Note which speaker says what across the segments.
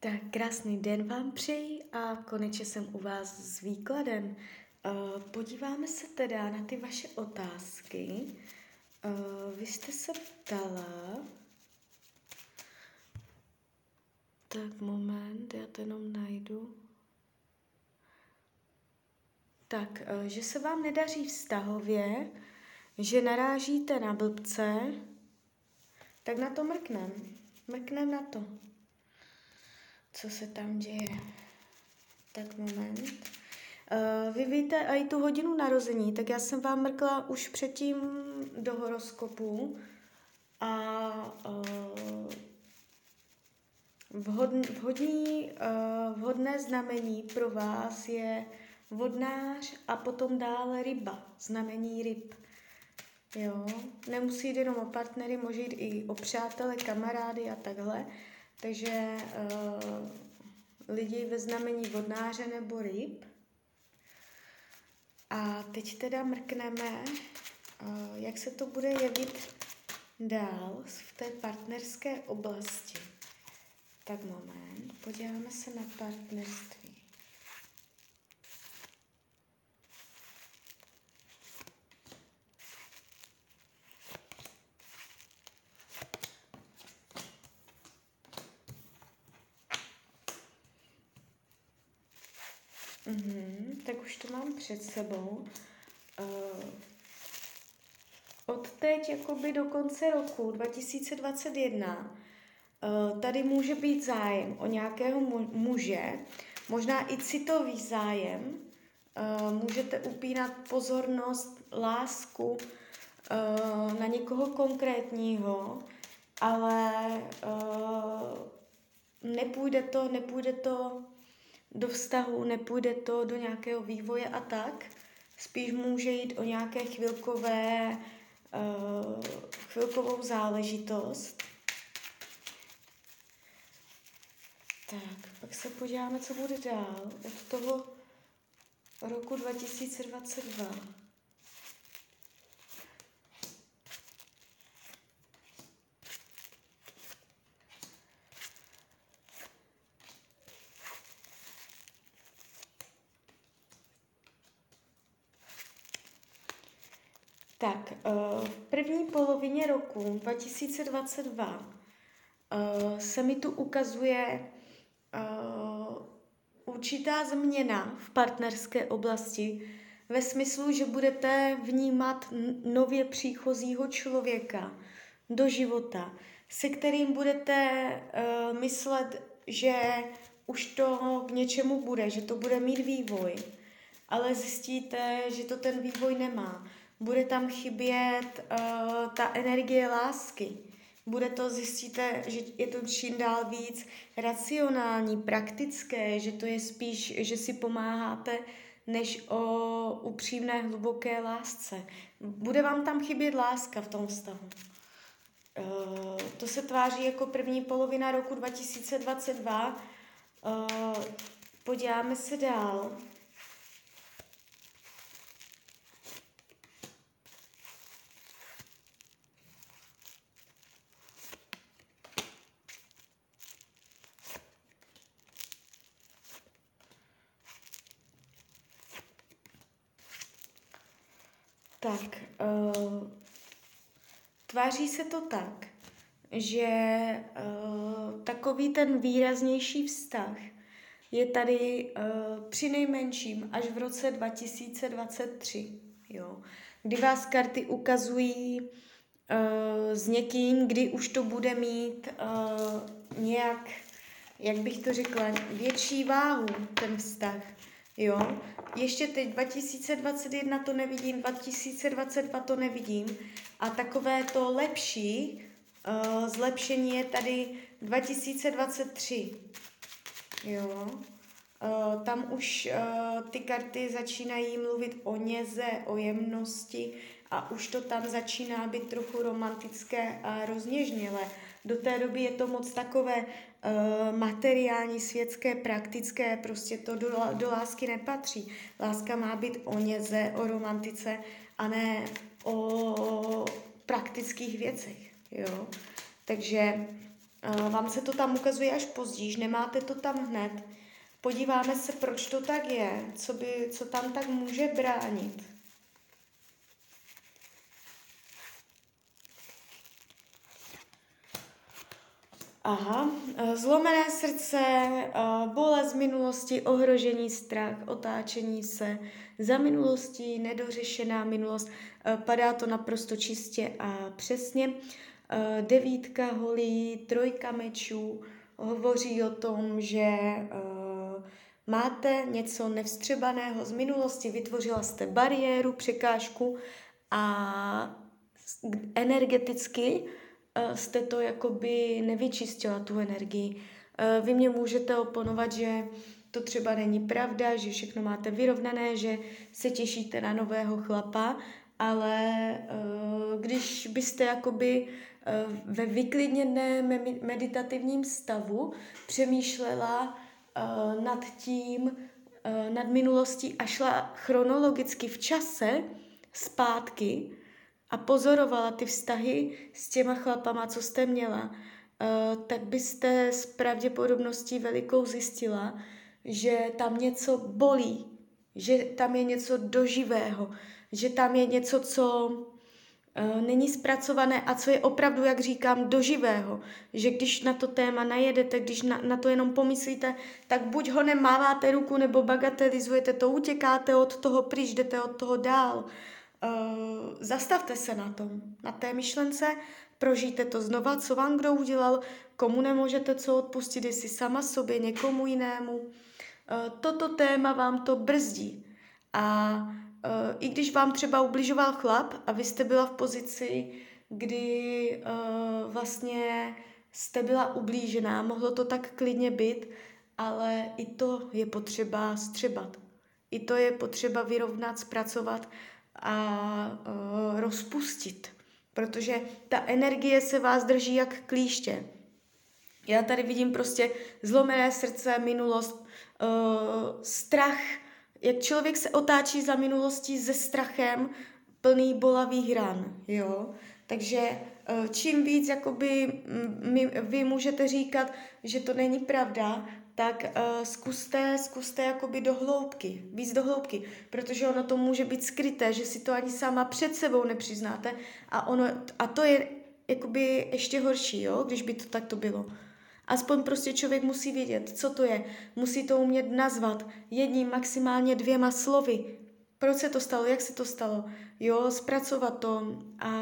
Speaker 1: Tak krásný den vám přeji a konečně jsem u vás s výkladem. Uh, podíváme se teda na ty vaše otázky. Uh, vy jste se ptala... Tak moment, já to jenom najdu. Tak, uh, že se vám nedaří vztahově, že narážíte na blbce, tak na to mrknem. Mrknem na to co se tam děje. Tak moment. Uh, vy víte i tu hodinu narození, tak já jsem vám mrkla už předtím do horoskopu a uh, vhodn, vhodný, uh, vhodné znamení pro vás je vodnář a potom dále ryba, znamení ryb. Jo, nemusí jít jenom o partnery, může jít i o přátele, kamarády a takhle. Takže uh, lidi ve znamení vodnáře nebo ryb. A teď teda mrkneme, uh, jak se to bude jevit dál v té partnerské oblasti. Tak moment, podíváme se na partnerství. Mm-hmm, tak už to mám před sebou. Uh, od teď jakoby do konce roku 2021 uh, tady může být zájem o nějakého muže, možná i citový zájem. Uh, můžete upínat pozornost, lásku uh, na někoho konkrétního, ale nepůjde to, nepůjde to do vztahu, nepůjde to do nějakého vývoje a tak. Spíš může jít o nějaké chvilkové, uh, chvilkovou záležitost. Tak, pak se podíváme, co bude dál od toho roku 2022. Tak, eh, v první polovině roku 2022 eh, se mi tu ukazuje eh, určitá změna v partnerské oblasti ve smyslu, že budete vnímat nově příchozího člověka do života, se kterým budete myslet, že už to k něčemu bude, že to bude mít vývoj, ale zjistíte, že to ten vývoj nemá bude tam chybět uh, ta energie lásky. Bude to, zjistíte, že je to čím dál víc racionální, praktické, že to je spíš, že si pomáháte, než o upřímné, hluboké lásce. Bude vám tam chybět láska v tom vztahu. Uh, to se tváří jako první polovina roku 2022. Uh, podíváme se dál. Tak, uh, tváří se to tak, že uh, takový ten výraznější vztah je tady uh, při nejmenším až v roce 2023, jo, kdy vás karty ukazují uh, s někým, kdy už to bude mít uh, nějak, jak bych to řekla, větší váhu ten vztah, jo, ještě teď 2021 to nevidím, 2022 to nevidím a takové to lepší uh, zlepšení je tady 2023. Jo. Uh, tam už uh, ty karty začínají mluvit o něze, o jemnosti a už to tam začíná být trochu romantické a rozněžnělé. Do té doby je to moc takové materiální, světské, praktické, prostě to do, do lásky nepatří. Láska má být o něze, o romantice a ne o praktických věcech. Jo? Takže Uh, vám se to tam ukazuje až později, nemáte to tam hned. Podíváme se, proč to tak je, co, by, co tam tak může bránit. Aha, eh, zlomené srdce, eh, bolest z minulosti, ohrožení, strach, otáčení se, za minulostí, nedořešená minulost, eh, padá to naprosto čistě a přesně. Devítka holí, trojka mečů hovoří o tom, že máte něco nevstřebaného z minulosti, vytvořila jste bariéru, překážku a energeticky jste to jakoby nevyčistila, tu energii. Eh, vy mě můžete oponovat, že to třeba není pravda, že všechno máte vyrovnané, že se těšíte na nového chlapa, ale eh, když byste jakoby ve vyklidněném meditativním stavu přemýšlela nad tím, nad minulostí a šla chronologicky v čase zpátky, a pozorovala ty vztahy s těma chlapama, co jste měla, uh, tak byste s pravděpodobností velikou zjistila, že tam něco bolí, že tam je něco doživého, že tam je něco, co uh, není zpracované a co je opravdu, jak říkám, doživého. Že když na to téma najedete, když na, na to jenom pomyslíte, tak buď ho nemáváte ruku, nebo bagatelizujete to, utěkáte od toho pryč, jdete od toho dál. Uh, zastavte se na tom, na té myšlence, prožijte to znova, co vám kdo udělal, komu nemůžete co odpustit, jestli sama sobě, někomu jinému. Uh, toto téma vám to brzdí. A uh, i když vám třeba ubližoval chlap a vy jste byla v pozici, kdy vlastně jste byla ublížená, mohlo to tak klidně být, ale i to je potřeba střebat. I to je potřeba vyrovnat, zpracovat a uh, rozpustit, protože ta energie se vás drží jak klíště. Já tady vidím prostě zlomené srdce, minulost, uh, strach, jak člověk se otáčí za minulostí se strachem, plný bolavých ran, jo. Takže čím víc jakoby my, vy můžete říkat, že to není pravda, tak uh, zkuste, zkuste jakoby do hloubky, víc do hloubky, protože ono to může být skryté, že si to ani sama před sebou nepřiznáte a, ono, a to je jakoby ještě horší, jo, když by to takto bylo. Aspoň prostě člověk musí vědět, co to je. Musí to umět nazvat jedním, maximálně dvěma slovy. Proč se to stalo, jak se to stalo. Jo, zpracovat to a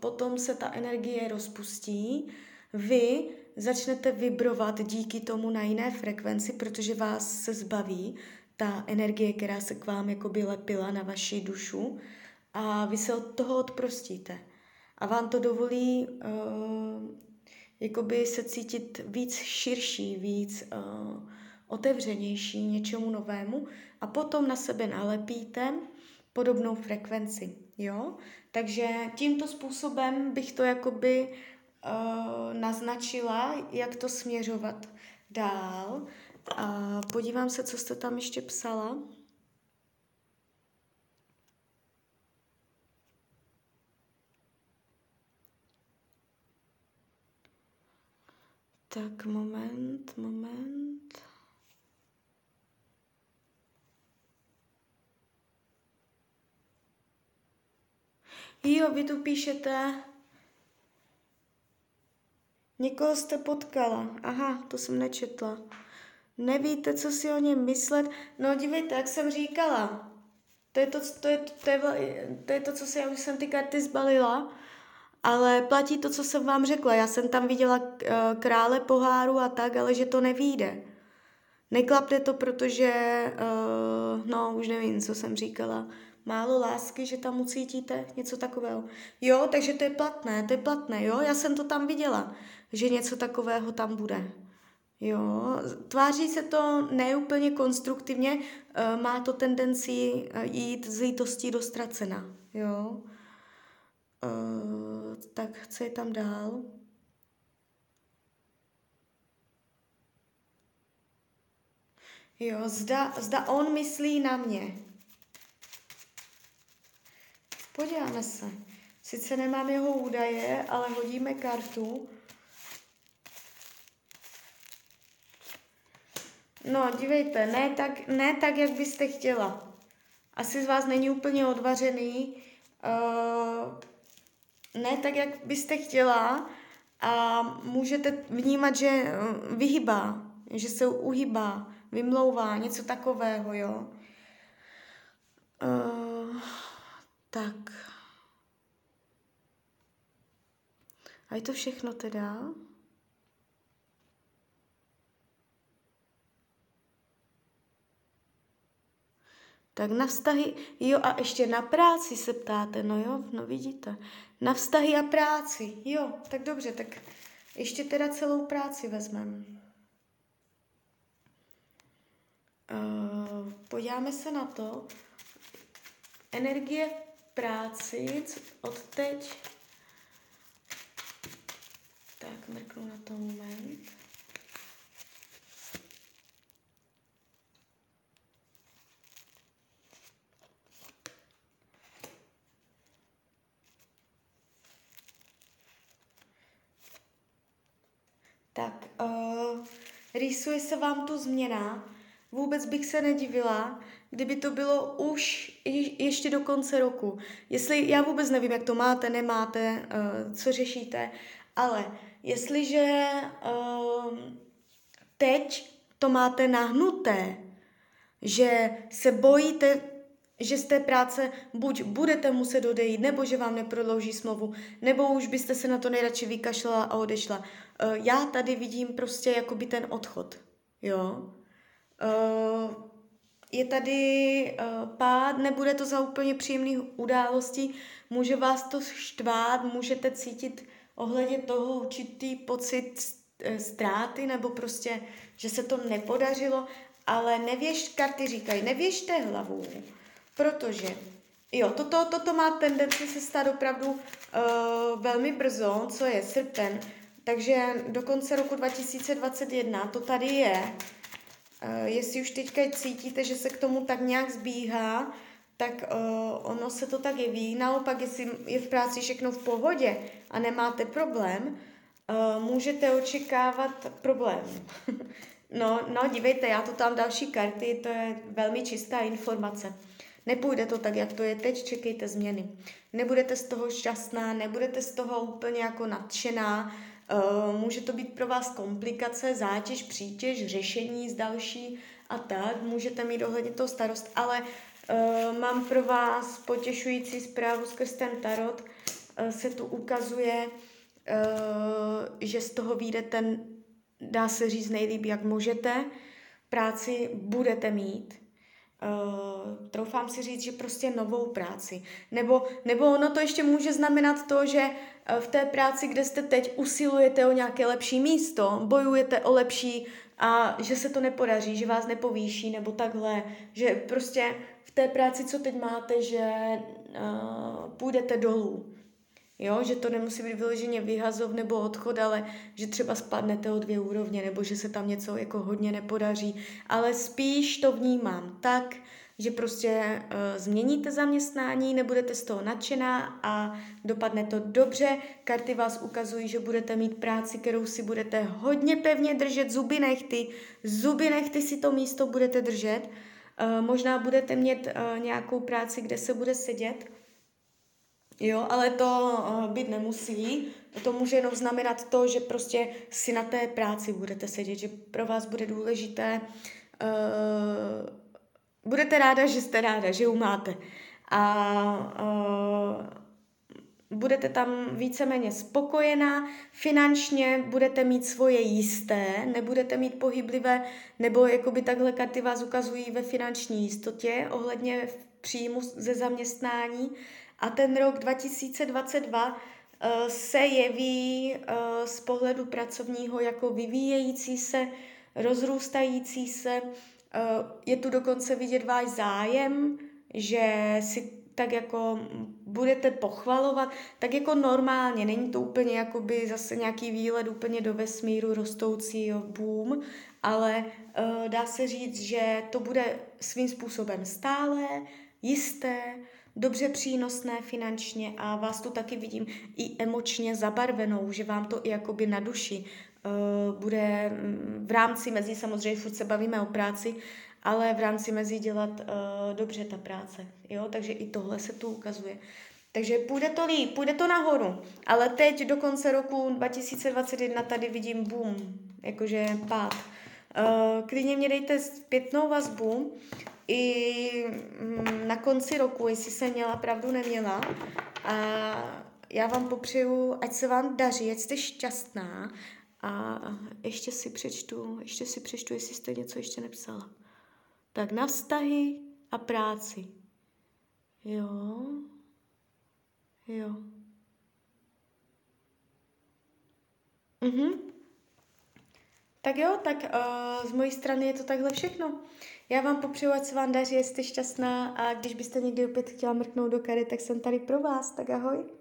Speaker 1: potom se ta energie rozpustí. Vy začnete vibrovat díky tomu na jiné frekvenci, protože vás se zbaví ta energie, která se k vám jakoby lepila na vaši dušu a vy se od toho odprostíte. A vám to dovolí uh, jakoby se cítit víc širší, víc uh, otevřenější něčemu novému a potom na sebe nalepíte podobnou frekvenci. Jo? Takže tímto způsobem bych to jakoby uh, naznačila, jak to směřovat dál. A podívám se, co jste tam ještě psala. Tak, moment, moment. Jo, vy tu píšete, Někoho jste potkala. Aha, to jsem nečetla. Nevíte, co si o něm myslet? No dívejte, jak jsem říkala. To je to, to, je, to, je, to, je to co si já už jsem ty karty zbalila. Ale platí to, co jsem vám řekla. Já jsem tam viděla eh, krále poháru a tak, ale že to nevíde. Neklapne to, protože, uh, no, už nevím, co jsem říkala málo lásky, že tam ucítíte něco takového. Jo, takže to je platné, to je platné, jo, já jsem to tam viděla, že něco takového tam bude. Jo, tváří se to neúplně konstruktivně, uh, má to tendenci uh, jít z lítostí do ztracena, jo. Uh, tak co je tam dál? Jo, zda, zda on myslí na mě. Podíváme se. Sice nemám jeho údaje, ale hodíme kartu. No, dívejte, ne tak, ne tak, jak byste chtěla. Asi z vás není úplně odvařený. Uh, ne tak, jak byste chtěla. A můžete vnímat, že eh, vyhybá, že se uhybá, vymlouvá, něco takového, jo. Uh, tak. A je to všechno teda? Tak na vztahy, jo a ještě na práci se ptáte, no jo, no vidíte. Na vztahy a práci, jo, tak dobře, tak ještě teda celou práci vezmeme. Uh, podíváme se na to. Energie práci od teď. Tak, mrknu na to moment. Tak, uh, rýsuje se vám tu změna. Vůbec bych se nedivila, kdyby to bylo už je, ještě do konce roku. Jestli, já vůbec nevím, jak to máte, nemáte, uh, co řešíte, ale jestliže uh, teď to máte nahnuté, že se bojíte že z té práce buď budete muset odejít, nebo že vám neprodlouží smlouvu, nebo už byste se na to nejradši vykašlala a odešla. Eh, já tady vidím prostě jakoby ten odchod, jo. Eh, je tady eh, pád, nebude to za úplně příjemný událostí, může vás to štvát, můžete cítit ohledně toho určitý pocit ztráty, nebo prostě, že se to nepodařilo, ale nevěž, karty říkají, nevěžte hlavu, Protože, jo, toto, toto má tendenci se stát opravdu uh, velmi brzo, co je srpen, takže do konce roku 2021 to tady je. Uh, jestli už teďka cítíte, že se k tomu tak nějak zbíhá, tak uh, ono se to tak jeví. Naopak, jestli je v práci všechno v pohodě a nemáte problém, uh, můžete očekávat problém. no, no, dívejte, já tu tam další karty, to je velmi čistá informace. Nepůjde to tak, jak to je teď, čekejte změny. Nebudete z toho šťastná, nebudete z toho úplně jako nadšená, může to být pro vás komplikace, zátěž, přítěž, řešení z další a tak, můžete mít ohledně toho starost, ale uh, mám pro vás potěšující zprávu skrz ten tarot, uh, se tu ukazuje, že z toho vyjde ten, dá se říct nejlíp, jak můžete, práci budete mít, uh, troufám si říct, že prostě novou práci. Nebo, nebo ono to ještě může znamenat to, že uh, v té práci, kde jste teď, usilujete o nějaké lepší místo, bojujete o lepší a že se to nepodaří, že vás nepovýší nebo takhle, že prostě v té práci, co teď máte, že uh, půjdete dolů. Jo, že to nemusí být vyloženě vyhazov nebo odchod, ale že třeba spadnete o dvě úrovně, nebo že se tam něco jako hodně nepodaří. Ale spíš to vnímám tak, že prostě uh, změníte zaměstnání, nebudete z toho nadšená a dopadne to dobře. Karty vás ukazují, že budete mít práci, kterou si budete hodně pevně držet, zuby nechty, zuby nechty si to místo budete držet. Uh, možná budete mít uh, nějakou práci, kde se bude sedět, Jo, ale to uh, být nemusí. To může jenom znamenat to, že prostě si na té práci budete sedět, že pro vás bude důležité, uh, budete ráda, že jste ráda, že ju máte. A uh, budete tam víceméně spokojená, finančně budete mít svoje jisté, nebudete mít pohyblivé, nebo jakoby takhle karty vás ukazují ve finanční jistotě ohledně příjmu ze zaměstnání a ten rok 2022 eh, se jeví eh, z pohledu pracovního jako vyvíjející se, rozrůstající se. Eh, je tu dokonce vidět váš zájem, že si tak jako budete pochvalovat, tak jako normálně, není to úplně jakoby zase nějaký výlet úplně do vesmíru rostoucí boom, ale uh, dá se říct, že to bude svým způsobem stále, jisté, dobře přínosné finančně a vás tu taky vidím i emočně zabarvenou, že vám to i jakoby na duši uh, bude mm, v rámci mezi, samozřejmě furt se bavíme o práci, ale v rámci mezi dělat uh, dobře ta práce. Jo? Takže i tohle se tu ukazuje. Takže půjde to líp, půjde to nahoru. Ale teď do konce roku 2021 tady vidím boom, jakože pád. Uh, klidně mě dejte zpětnou vazbu i mm, na konci roku, jestli jsem měla pravdu, neměla. A já vám popřeju, ať se vám daří, ať jste šťastná. A ještě si přečtu, ještě si přečtu, jestli jste něco ještě nepsala. Tak na vztahy a práci. Jo. Jo. Mhm. Tak jo, tak uh, z mojí strany je to takhle všechno. Já vám popřeju, ať se vám daří, jste šťastná a když byste někdy opět chtěla mrknout do kary, tak jsem tady pro vás. Tak ahoj.